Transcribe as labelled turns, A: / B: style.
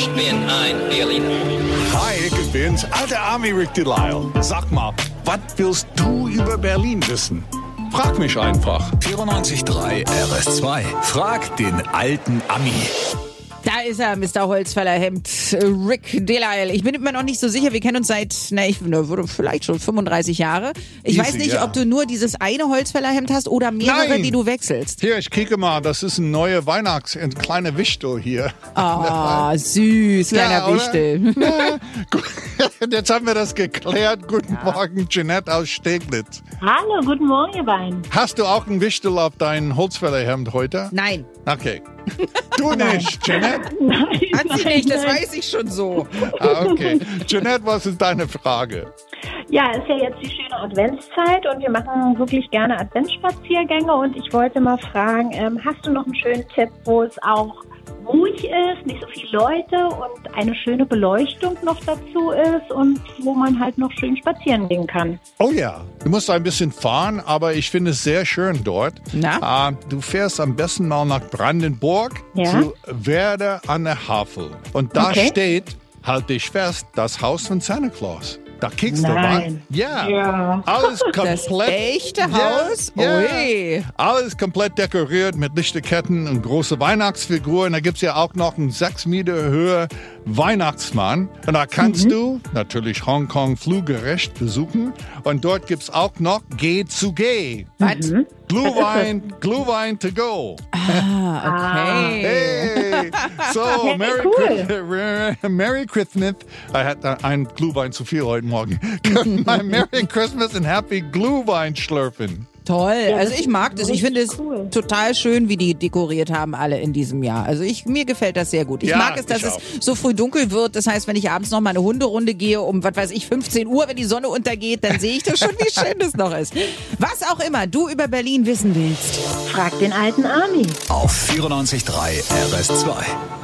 A: Ich bin ein Berliner.
B: Hi, ich bin's, alter Army Rick Delisle. Sag mal, was willst du über Berlin wissen? Frag mich einfach.
C: 94.3 RS2. Frag den alten Ami.
D: Da ist er, Mr. Holzfällerhemd, Rick Delisle. Ich bin immer noch nicht so sicher, wir kennen uns seit, na, ich würde vielleicht schon 35 Jahre. Ich
B: Easy,
D: weiß nicht,
B: ja.
D: ob du nur dieses eine Holzfällerhemd hast oder mehrere,
B: Nein.
D: die du wechselst.
B: Hier, ich kicke mal, das ist ein neuer Weihnachts-, ein kleiner Wichtel hier.
D: Ah, süß, kleiner
B: Ja?
D: Wichtel.
B: Ja, gut. Jetzt haben wir das geklärt. Guten Morgen, Jeanette aus Steglitz.
E: Hallo, guten Morgen, ihr beiden.
B: Hast du auch ein Wichtel auf dein Holzfällerhemd heute?
D: Nein,
B: Okay. Du nicht, Jeanette?
D: hat sie nicht, das weiß ich schon so.
B: Ah, okay. Jeanette, was ist deine Frage?
E: Ja, ist ja jetzt die schöne Adventszeit und wir machen wirklich gerne Adventsspaziergänge und ich wollte mal fragen, ähm, hast du noch einen schönen Tipp, wo es auch ruhig ist, nicht so viele Leute und eine schöne Beleuchtung noch dazu ist und wo man halt noch schön spazieren gehen kann?
B: Oh ja, du musst ein bisschen fahren, aber ich finde es sehr schön dort.
D: Na?
B: Ah, du fährst am besten mal nach Brandenburg
E: Ja.
B: zu Werder an der Havel. Und da
E: Okay.
B: steht, halt dich fest, das Haus von Santa Claus. Da kickst
E: Nein.
B: du rein. Ja.
E: Ja.
B: Alles
D: Das
B: komplett.
D: echte
B: Ja,
D: Haus?
B: ja.
D: Ui.
B: Alles komplett dekoriert mit Lichterketten und große Weihnachtsfiguren. Da gibt's ja auch noch einen sechs Meter höher Weihnachtsmann. Und da kannst
D: Mhm.
B: du natürlich Hongkong fluggerecht besuchen. Und dort gibt's auch noch G zu G.
D: Was?
B: Glühwein, Glühwein to go.
D: Ah, okay.
B: Hey, so, Merry,
E: cool.
B: Merry Christmas. Ich hatte ein Glühwein zu viel heute Morgen. Merry Christmas and Happy Glühwein schlürfen.
D: Toll. also
E: das
D: ich mag das. Ich finde es
E: cool.
D: total schön, wie die dekoriert haben alle in diesem Jahr. Also ich mir gefällt das sehr gut. Ich
B: Ja,
D: mag es, dass es
B: auch.
D: so früh dunkel wird. Das heißt, wenn ich abends noch mal eine Hunderunde gehe um was weiß ich 15 Uhr, wenn die Sonne untergeht, dann sehe ich das schon, wie schön das noch ist. Was auch immer du über Berlin wissen willst.
E: Frag den alten Army.
C: Auf 94.3 RS2.